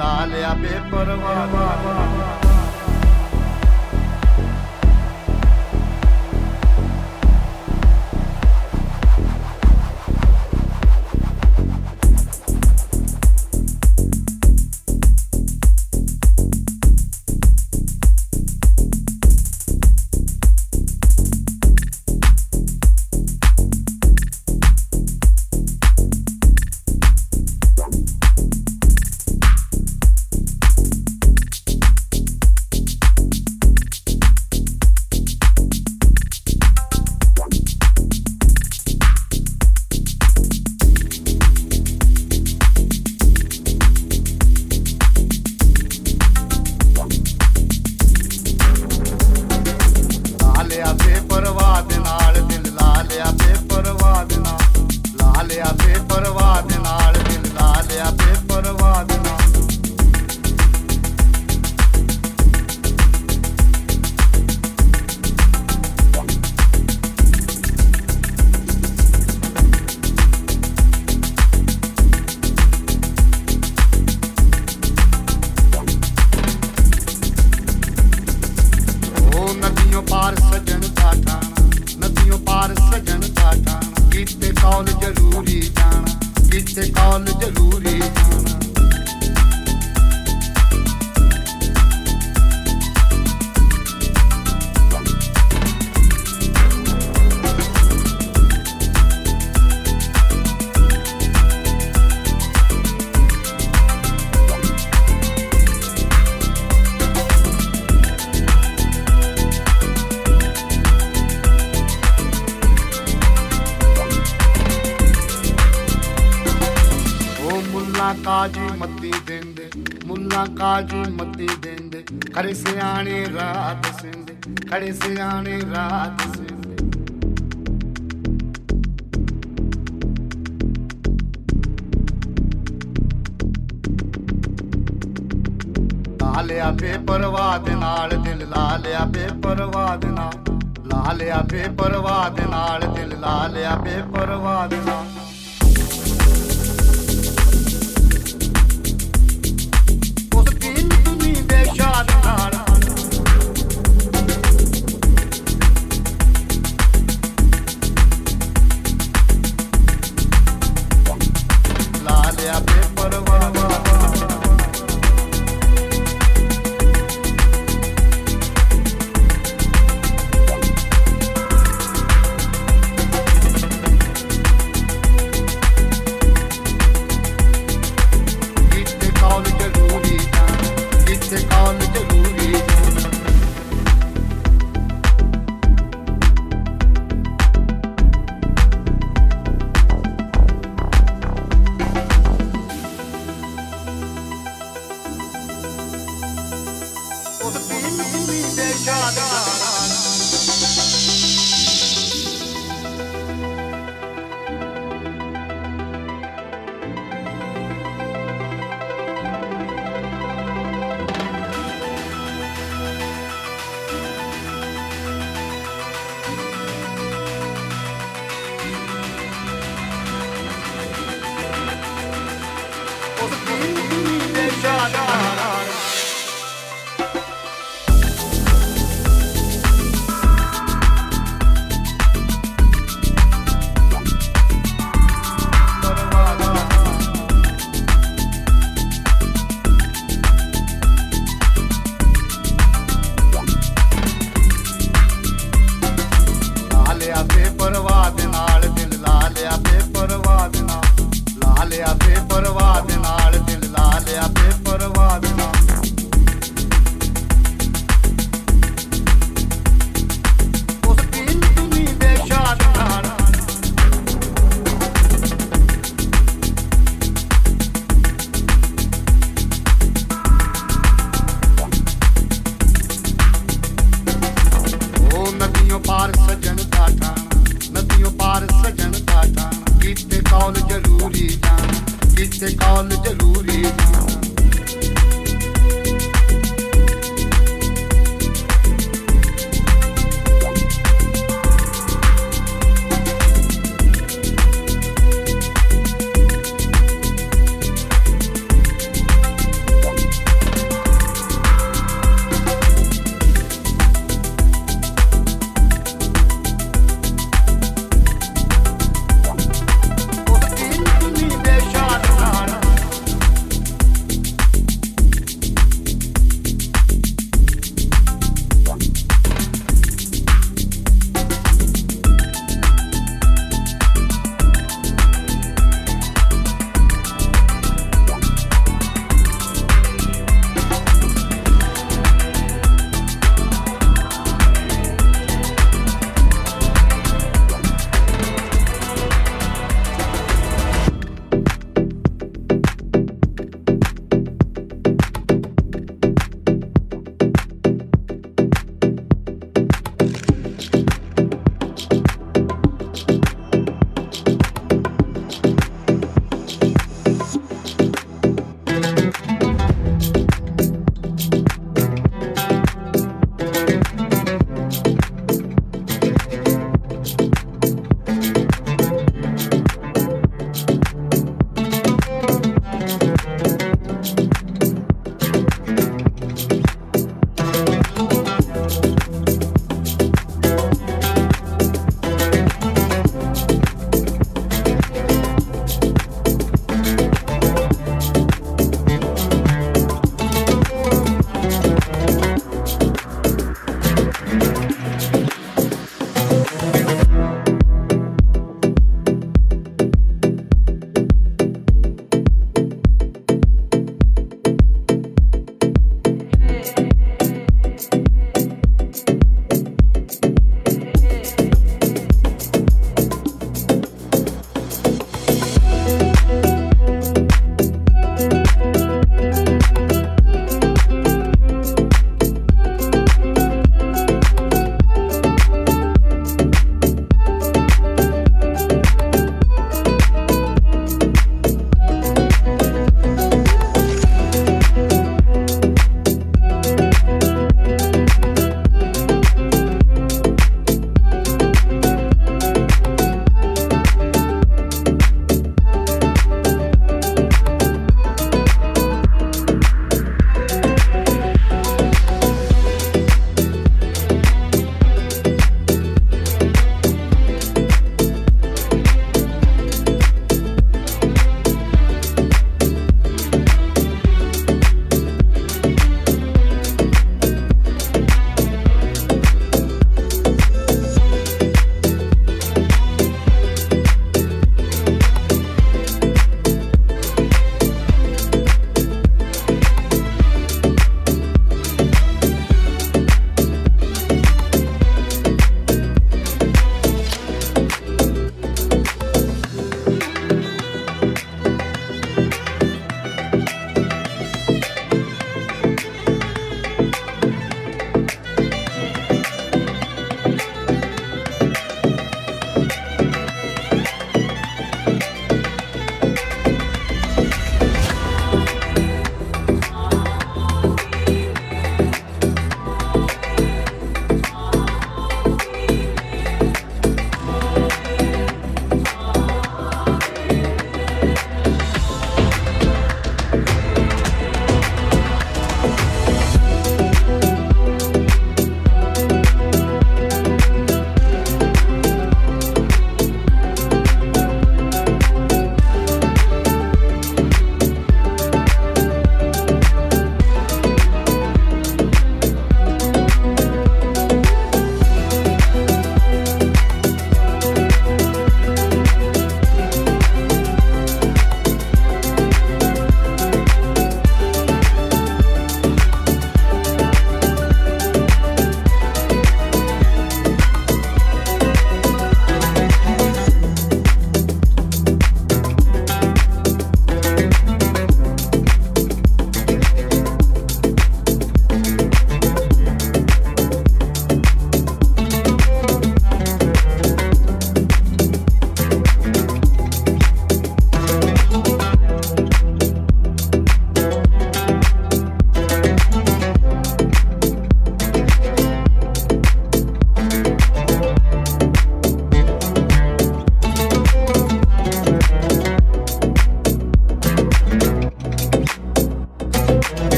लाल या बेपरवा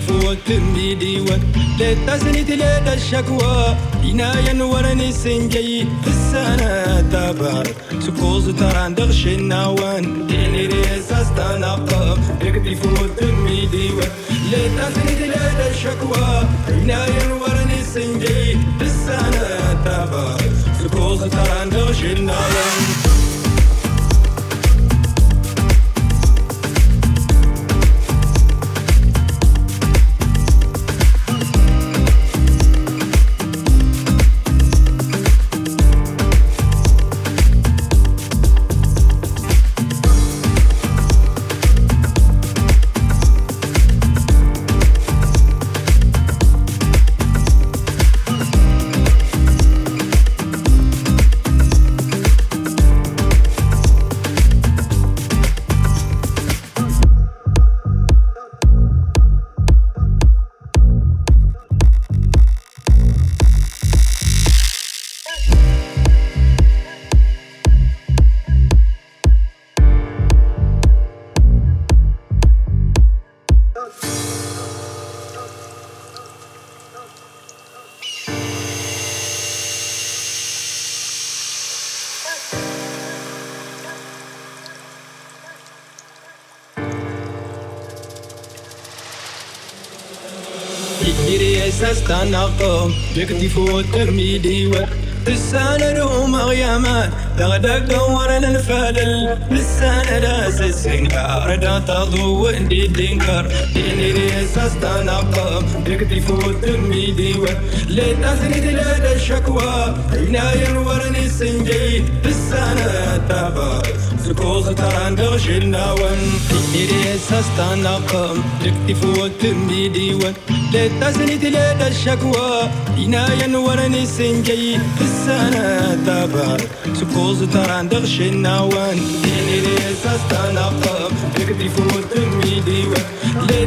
ساستنقم يكتف وتميدي ليتا سنيت ليتا الشكوى ينايا ورني سنجي في السنة تابر سكوز تران دغش النوان ديني ري ساستنقم يكتف وتميدي ليتا سنيت ليتا الشكوى ينايا ورني سنجي في السنة تابر سكوز تران دغش النوان تنقم بك فوت ترميدي لسان روم غيامان لغدا قورنا الفلل لسان راس السنكار. دا تضو اندي دينكر ديني ريساس تنقم بك فوت ترميدي لتسريد لدى الشكوى. عناية ورني سنجي. لسان تابا سكوز تران دغش الناون ديني ريساس تنقم بك فوت ترميدي لتسريد لدى الشكوى عناية ورني سنجي السنة تابر سكوز تران دغش النوان ديني ريساس تنقم يقدي فوت ميدي ليتا